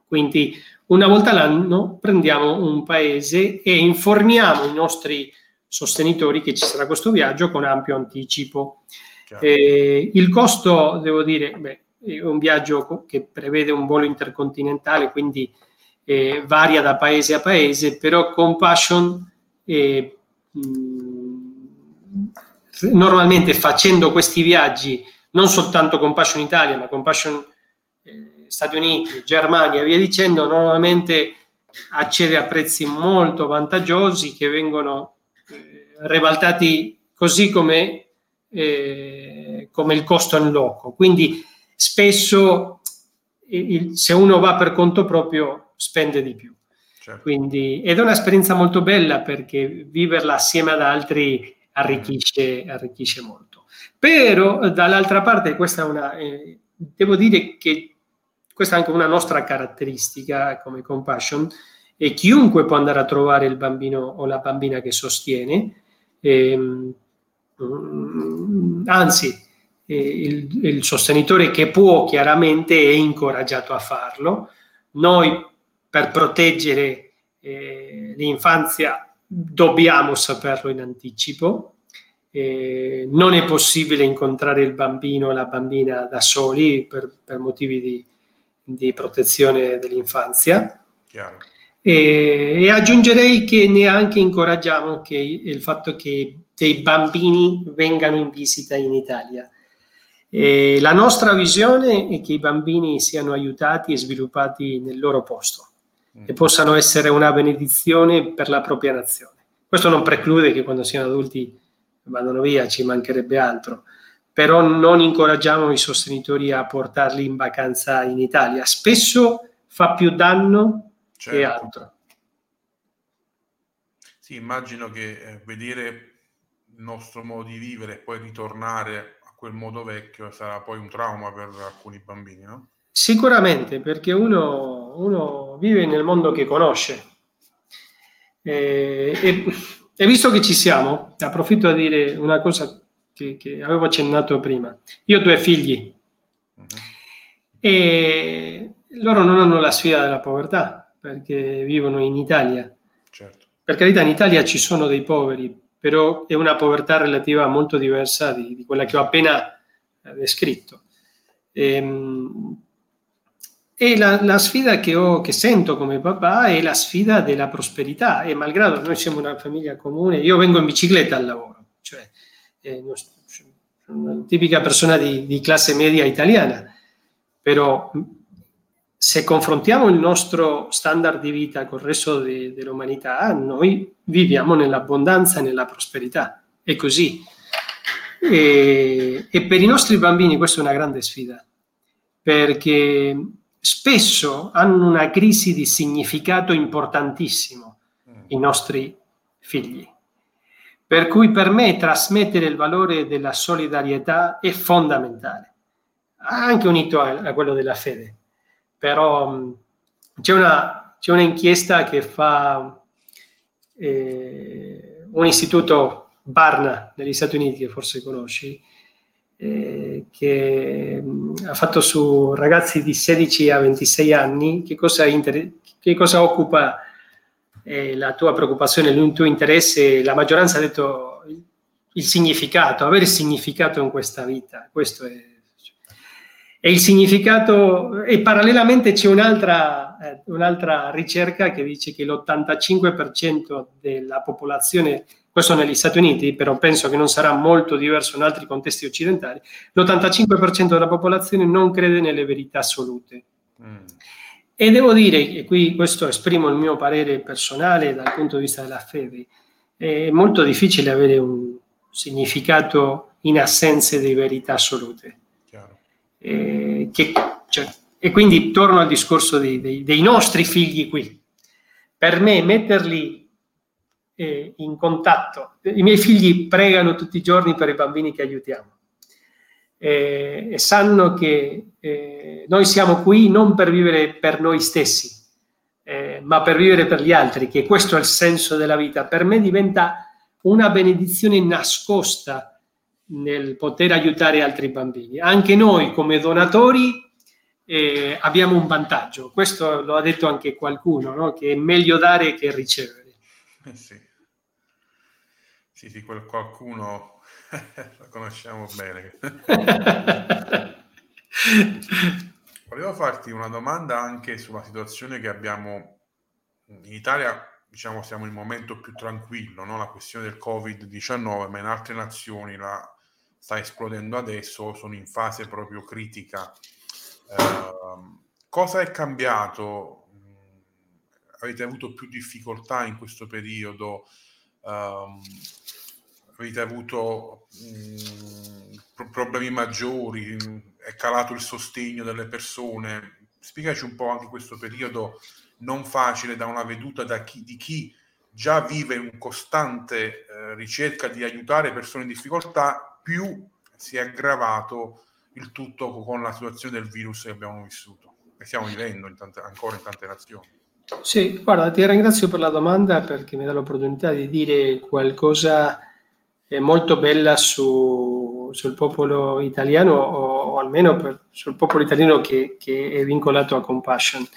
quindi una volta l'anno prendiamo un paese e informiamo i nostri sostenitori che ci sarà questo viaggio con ampio anticipo. Eh, il costo, devo dire, beh, è un viaggio che prevede un volo intercontinentale, quindi eh, varia da paese a paese, però Compassion eh, normalmente facendo questi viaggi, non soltanto Compassion Italia, ma Compassion eh, Stati Uniti, Germania e via dicendo, normalmente accede a prezzi molto vantaggiosi che vengono eh, ribaltati così come, eh, come il costo in loco. Quindi spesso il, se uno va per conto proprio spende di più. Certo. Quindi, ed è un'esperienza molto bella perché viverla assieme ad altri arricchisce, arricchisce molto. Però dall'altra parte, questa è una, eh, devo dire che questa è anche una nostra caratteristica come compassion, e chiunque può andare a trovare il bambino o la bambina che sostiene, ehm, mm, anzi, il, il, sostenitore che può chiaramente è incoraggiato a farlo. Noi per proteggere eh, l'infanzia dobbiamo saperlo in anticipo. Eh, non è possibile incontrare il bambino o la bambina da soli per, per motivi di, di, protezione dell'infanzia. E, e, aggiungerei che neanche incoraggiamo che il fatto che dei bambini vengano in visita in Italia. E la nostra visione è che i bambini siano aiutati e sviluppati nel loro posto e mm. possano essere una benedizione per la propria nazione. Questo non preclude che quando siano adulti vadano via, ci mancherebbe altro, però non incoraggiamo i sostenitori a portarli in vacanza in Italia. Spesso fa più danno certo. che altro. Sì, immagino che eh, vedere il nostro modo di vivere e poi ritornare quel modo vecchio sarà poi un trauma per alcuni bambini, no? Sicuramente, perché uno, uno vive nel mondo che conosce. E, e, e, visto che ci siamo, approfitto a dire una cosa che, che avevo accennato prima. Io ho due figli uh-huh. e loro non hanno la sfida della povertà perché vivono in Italia. Certo. Per carità, in Italia ci sono dei poveri, però è una povertà relativa molto diversa di, di quella che ho appena eh, descritto. E, ehm, e la, la, sfida che, ho, che sento come papà è la sfida della prosperità e malgrado noi siamo una famiglia comune, io vengo in bicicletta al lavoro, cioè eh, sono una tipica persona di, di classe media italiana, però se confrontiamo il nostro standard di vita con il resto de, dell'umanità, noi viviamo nell'abbondanza e nella prosperità. È così. E, e per i nostri bambini questa è una grande sfida, perché spesso hanno una crisi di significato importantissimo mm. i nostri figli. Per cui per me trasmettere il valore della solidarietà è fondamentale, anche unito a, a quello della fede. Però c'è una, c'è un'inchiesta che fa eh, un istituto Barna negli Stati Uniti, che forse conosci, eh, che mh, ha fatto su ragazzi di 16 a 26 anni che cosa, inter- che cosa occupa eh, la tua preoccupazione, il tuo interesse. La maggioranza ha detto il significato, avere significato in questa vita. Questo è, e il significato, e parallelamente c'è un'altra, eh, un'altra ricerca che dice che l'85% della popolazione, questo negli Stati Uniti, però penso che non sarà molto diverso in altri contesti occidentali, l'85% della popolazione non crede nelle verità assolute. Mm. E devo dire, e qui questo esprimo il mio parere personale dal punto di vista della fede, è molto difficile avere un significato in assenza di verità assolute. Eh, che, cioè, e quindi torno al discorso dei, dei, dei, nostri figli qui. Per me metterli eh, in contatto, i miei figli pregano tutti i giorni per i bambini che aiutiamo eh, e sanno che eh, noi siamo qui non per vivere per noi stessi, eh, ma per vivere per gli altri, che questo è il senso della vita. Per me diventa una benedizione nascosta nel poter aiutare altri bambini. Anche noi come donatori eh, abbiamo un vantaggio, questo lo ha detto anche qualcuno, no? che è meglio dare che ricevere. Eh sì. sì, sì, quel qualcuno lo conosciamo bene. Volevo farti una domanda anche sulla situazione che abbiamo in Italia, diciamo siamo in un momento più tranquillo, no? la questione del Covid-19, ma in altre nazioni la sta esplodendo adesso, sono in fase proprio critica. Eh, cosa è cambiato? Avete avuto più difficoltà in questo periodo? Um, avete avuto mh, problemi maggiori? È calato il sostegno delle persone? Spiegaci un po' anche questo periodo non facile da una veduta da chi, di chi già vive in costante eh, ricerca di aiutare persone in difficoltà più si è aggravato il tutto con la situazione del virus che abbiamo vissuto e stiamo vivendo in tante, ancora in tante nazioni. Sì, guarda, ti ringrazio per la domanda perché mi dà l'opportunità di dire qualcosa molto bella su, sul popolo italiano o, o almeno per, sul popolo italiano che, che, è vincolato a Compassion.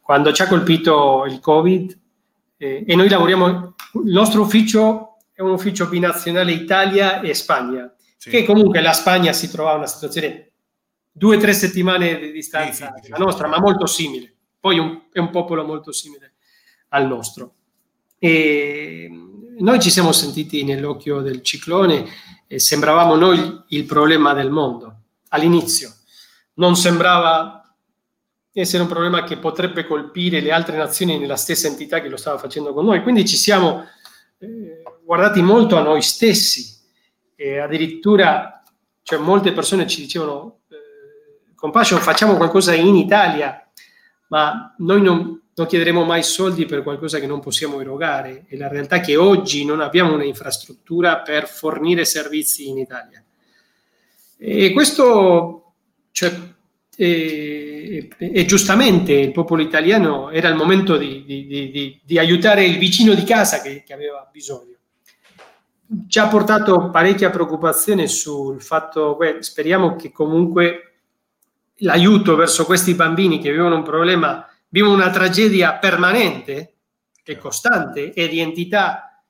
Quando ci ha colpito il Covid eh, e noi lavoriamo, il nostro ufficio è un ufficio binazionale Italia e Spagna sì. che comunque la Spagna si trovava in una situazione due o tre settimane di distanza sì, sì, la nostra, ma molto simile. Poi un, è un popolo molto simile al nostro. E noi ci siamo sentiti nell'occhio del ciclone e sembravamo noi il problema del mondo all'inizio. Non sembrava essere un problema che potrebbe colpire le altre nazioni nella stessa entità che lo stava facendo con noi. Quindi ci siamo eh, guardati molto a noi stessi e addirittura cioè, molte persone ci dicevano eh, Compassion facciamo qualcosa in Italia, ma noi non, non chiederemo mai soldi per qualcosa che non possiamo erogare. E la realtà è che oggi non abbiamo un'infrastruttura per fornire servizi in Italia. E questo, cioè, e, e, giustamente il popolo italiano era il momento di, di, di, di aiutare il vicino di casa che, che aveva bisogno ci ha portato parecchia preoccupazione sul fatto, beh, speriamo che comunque l'aiuto verso questi bambini che vivono un problema, vivono una tragedia permanente e costante e di entità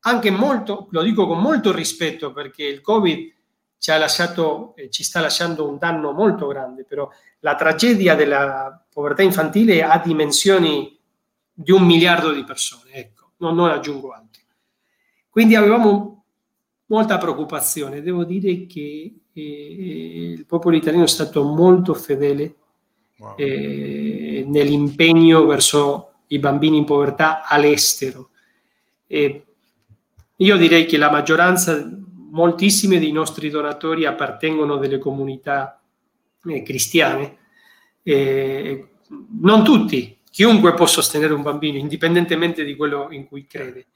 anche molto, lo dico con molto rispetto perché il Covid ci ha lasciato, eh, ci sta lasciando un danno molto grande, però la tragedia della povertà infantile ha dimensioni di un miliardo di persone, ecco, non, non aggiungo altro. Quindi avevamo molta preoccupazione. Devo dire che eh, il popolo italiano è stato molto fedele wow. eh, nell'impegno verso i bambini in povertà all'estero. E io direi che la maggioranza, moltissimi dei nostri donatori appartengono a delle comunità eh, cristiane. non tutti, chiunque può sostenere un bambino, indipendentemente di quello in cui crede.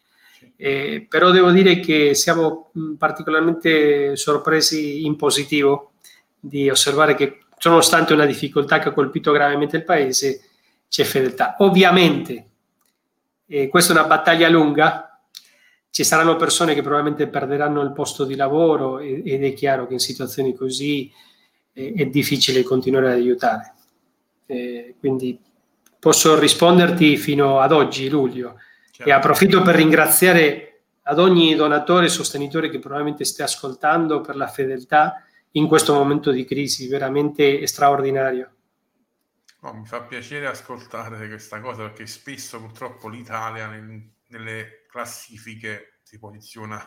Eh, però devo dire che siamo particolarmente sorpresi in positivo di osservare che nonostante una difficoltà che ha colpito gravemente il paese, c'è fedeltà. Ovviamente, eh, questa è una battaglia lunga, ci saranno persone che probabilmente perderanno il posto di lavoro ed è chiaro che in situazioni così eh, è difficile continuare ad aiutare. Eh, quindi posso risponderti fino ad oggi, luglio. Certo. E approfitto per ringraziare ad ogni donatore e sostenitore che probabilmente stia ascoltando per la fedeltà in questo momento di crisi veramente straordinario. Oh, mi fa piacere ascoltare questa cosa perché spesso purtroppo l'Italia nel, nelle classifiche si posiziona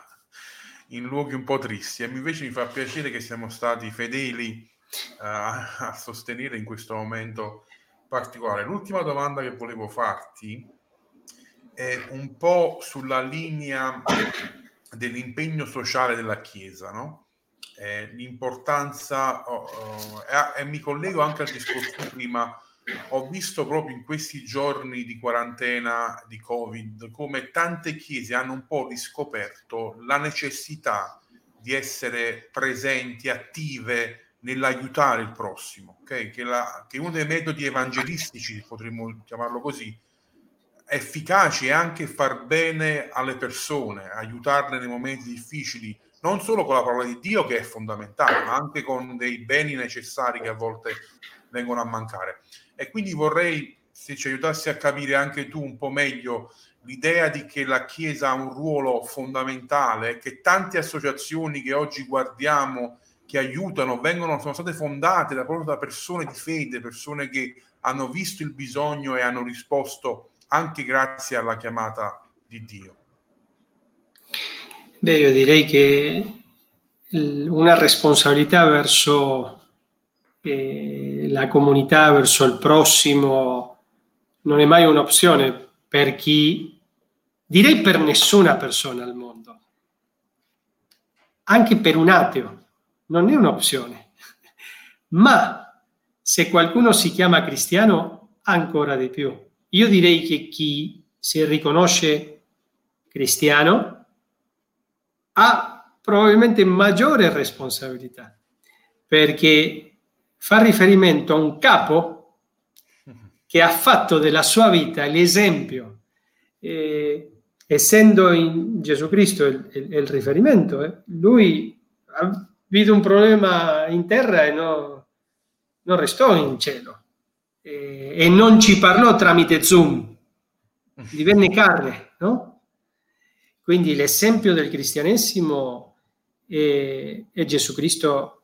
in luoghi un po' tristi e invece mi fa piacere che siamo stati fedeli uh, a sostenere in questo momento particolare. L'ultima domanda che volevo farti è un po' sulla linea dell'impegno sociale della Chiesa, no? Eh, l'importanza, oh, oh, e, e mi collego anche al discorso prima ho visto proprio in questi giorni di quarantena di Covid come tante chiese hanno un po' riscoperto la necessità di essere presenti, attive nell'aiutare il prossimo, okay? che, la, che uno dei metodi evangelistici, potremmo chiamarlo così, efficaci è anche far bene alle persone, aiutarle nei momenti difficili, non solo con la parola di Dio che è fondamentale, ma anche con dei beni necessari che a volte vengono a mancare. E quindi vorrei, se ci aiutassi a capire anche tu un po' meglio l'idea di che la Chiesa ha un ruolo fondamentale, che tante associazioni che oggi guardiamo, che aiutano, vengono, sono state fondate da, proprio da persone di fede, persone che hanno visto il bisogno e hanno risposto anche grazie alla chiamata di Dio. Beh, io direi che una responsabilità verso eh, la comunità verso il prossimo non è mai un'opzione per chi, direi per nessuna persona al mondo, anche per un ateo, non è un'opzione. Ma se qualcuno si chiama cristiano, ancora di più. Io direi che chi si riconosce cristiano ha probabilmente maggiore responsabilità, perché fa riferimento a un capo che ha fatto della sua vita l'esempio, eh, essendo in Gesù Cristo il, il, il riferimento, eh, lui avuto un problema in terra e no, non restò in cielo eh, e non ci parlò tramite Zoom, divenne carne, no? Quindi l'esempio del cristianesimo è, è Gesù Cristo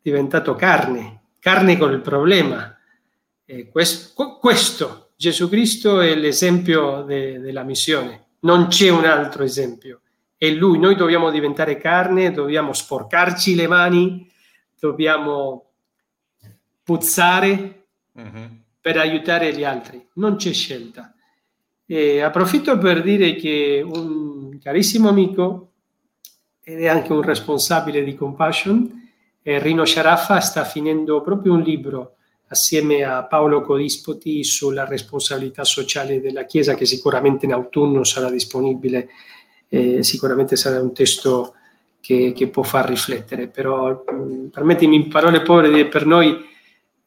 diventato carne, carne con il problema. Questo, questo, Gesù Cristo è l'esempio de, della missione, non c'è un altro esempio. È lui, noi dobbiamo diventare carne, dobbiamo sporcarci le mani, dobbiamo puzzare uh-huh. per aiutare gli altri, non c'è scelta. E approfitto per dire che un carissimo amico ed è anche un responsabile di Compassion, eh, Rino Sciaraffa sta finendo proprio un libro assieme a Paolo Codispoti sulla responsabilità sociale della Chiesa che sicuramente in autunno sarà disponibile, eh, sicuramente sarà un testo che, che può far riflettere, però mm, permettimi in parole povere per noi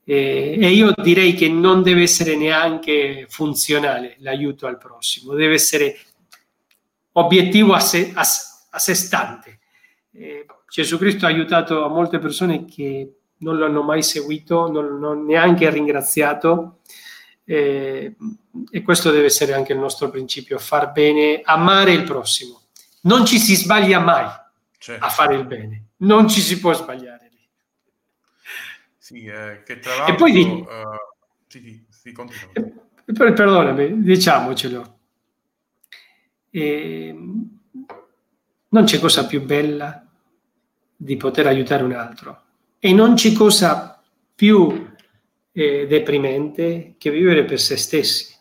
eh, e io direi che non deve essere neanche funzionale l'aiuto al prossimo, deve essere obiettivo a sé, a, a sé stante. Eh, Gesù Cristo ha aiutato molte persone che non lo hanno mai seguito, non l'hanno neanche ringraziato. Eh, e questo deve essere anche il nostro principio, far bene, amare il prossimo. Non ci si sbaglia mai certo. a fare il bene, non ci si può sbagliare. Sì, eh, che tra l'altro... E poi uh, sì, sì, perdonami, diciamocelo. Eh, non c'è cosa più bella di poter aiutare un altro. E non c'è cosa più eh, deprimente che vivere per se stessi.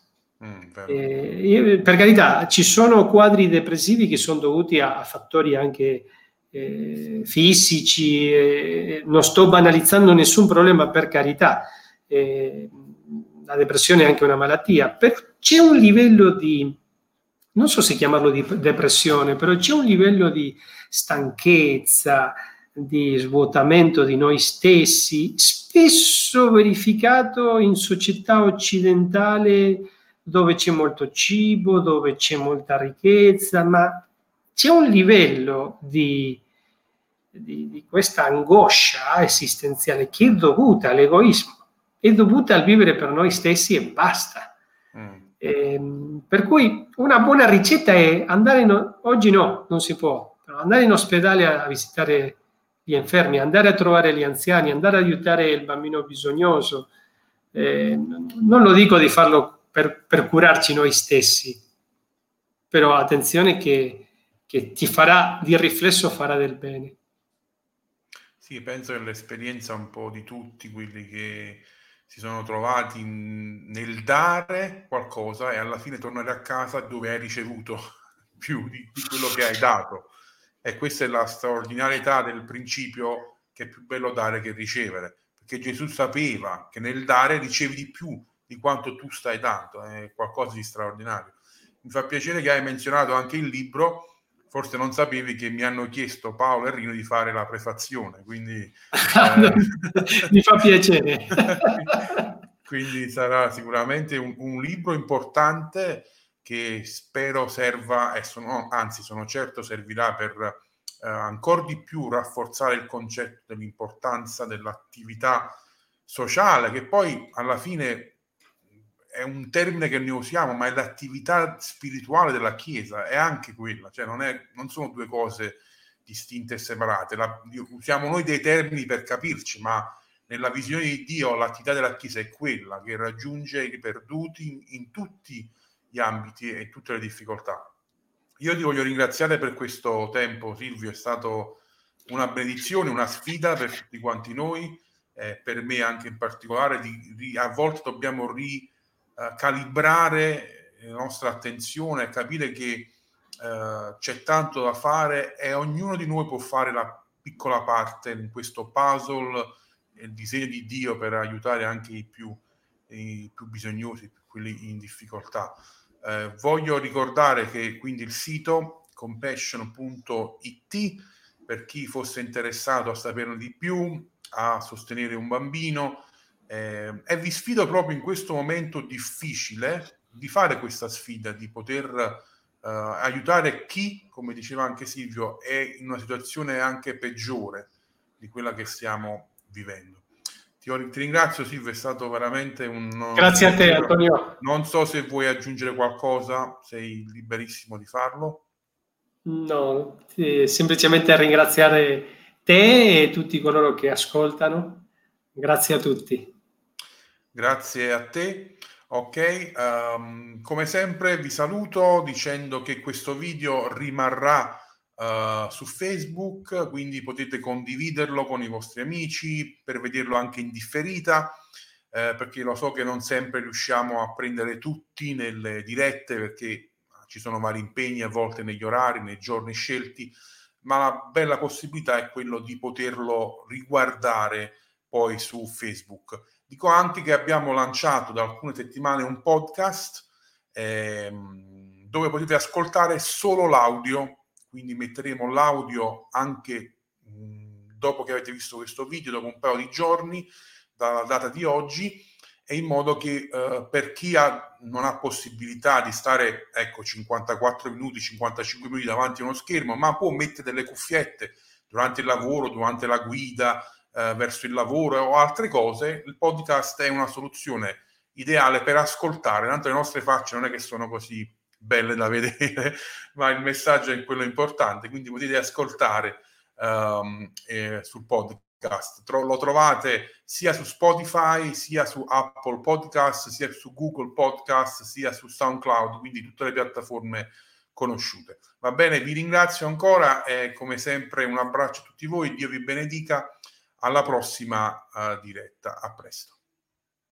Mm, eh, per carità, ci sono quadri depressivi che sono dovuti a, a fattori anche eh, fisici, eh, non sto banalizzando nessun problema per carità, eh, la depressione è anche una malattia, però c'è un livello di, non so se chiamarlo di depressione, però c'è un livello di stanchezza, di svuotamento di noi stessi, spesso verificato in società occidentale dove c'è molto cibo, dove c'è molta ricchezza, ma c'è un livello di, di, di questa angoscia esistenziale che è dovuta all'egoismo, è dovuta al vivere per noi stessi e basta. Mm. Eh, per cui una buona ricetta è andare in, oggi no, non si può, andare in ospedale a visitare gli infermi, andare a trovare gli anziani, andare ad aiutare il bambino bisognoso. Eh, non lo dico di farlo per, per, curarci noi stessi, però attenzione che, che ti farà, di riflesso farà del bene. Sì, penso che l'esperienza un po' di tutti quelli che si sono trovati in, nel dare qualcosa e alla fine tornare a casa dove hai ricevuto più di, di quello che hai dato. E questa è la straordinarietà del principio che è più bello dare che ricevere, perché Gesù sapeva che nel dare ricevi di più di quanto tu stai dando, è qualcosa di straordinario. Mi fa piacere che hai menzionato anche il libro, forse non sapevi che mi hanno chiesto Paolo e Rino di fare la prefazione, quindi... Eh... mi fa piacere. quindi sarà sicuramente un, un libro importante che spero serva, e sono, anzi sono certo servirà per eh, ancora di più rafforzare il concetto dell'importanza dell'attività sociale, che poi alla fine è un termine che ne usiamo, ma è l'attività spirituale della Chiesa, è anche quella, cioè non, è, non sono due cose distinte e separate. La, usiamo noi dei termini per capirci, ma nella visione di Dio l'attività della Chiesa è quella che raggiunge i perduti in, in tutti gli ambiti e tutte le difficoltà. Io ti voglio ringraziare per questo tempo, Silvio, è stato una benedizione, una sfida per tutti quanti noi, eh, per me anche in particolare, di, di, a volte dobbiamo ricalibrare eh, la nostra attenzione, capire che eh, c'è tanto da fare e ognuno di noi può fare la piccola parte in questo puzzle, il disegno di Dio per aiutare anche i più, i più bisognosi, quelli in difficoltà. Eh, voglio ricordare che quindi il sito compassion.it per chi fosse interessato a saperne di più, a sostenere un bambino eh, e vi sfido proprio in questo momento difficile di fare questa sfida, di poter eh, aiutare chi, come diceva anche Silvio, è in una situazione anche peggiore di quella che stiamo vivendo. Ti, ti, ringrazio Silvio, è stato veramente un... Grazie a te Antonio. Non so se vuoi aggiungere qualcosa, sei liberissimo di farlo. No, semplicemente ringraziare te e tutti coloro che ascoltano. Grazie a tutti. Grazie a te. Ok, um, come sempre vi saluto dicendo che questo video rimarrà uh, su Facebook, quindi potete condividerlo con i vostri amici per vederlo anche in differita, eh, perché lo so che non sempre riusciamo a prendere tutti nelle dirette perché ci sono vari impegni a volte negli orari, nei giorni scelti, ma la bella possibilità è quello di poterlo riguardare poi su Facebook. Dico anche che abbiamo lanciato da alcune settimane un podcast ehm, dove potete ascoltare solo l'audio. Quindi metteremo l'audio anche mh, dopo che avete visto questo video, dopo un paio di giorni dalla data di oggi, e in modo che eh, per chi ha, non ha possibilità di stare ecco 54 minuti, 55 minuti davanti a uno schermo, ma può mettere delle cuffiette durante il lavoro, durante la guida, eh, verso il lavoro o altre cose, il podcast è una soluzione ideale per ascoltare, tanto le nostre facce non è che sono così belle da vedere, ma il messaggio è quello importante, quindi potete ascoltare um, eh, sul podcast. Tro- lo trovate sia su Spotify, sia su Apple Podcast, sia su Google Podcast, sia su SoundCloud, quindi tutte le piattaforme conosciute. Va bene, vi ringrazio ancora e come sempre un abbraccio a tutti voi, Dio vi benedica, alla prossima uh, diretta, a presto.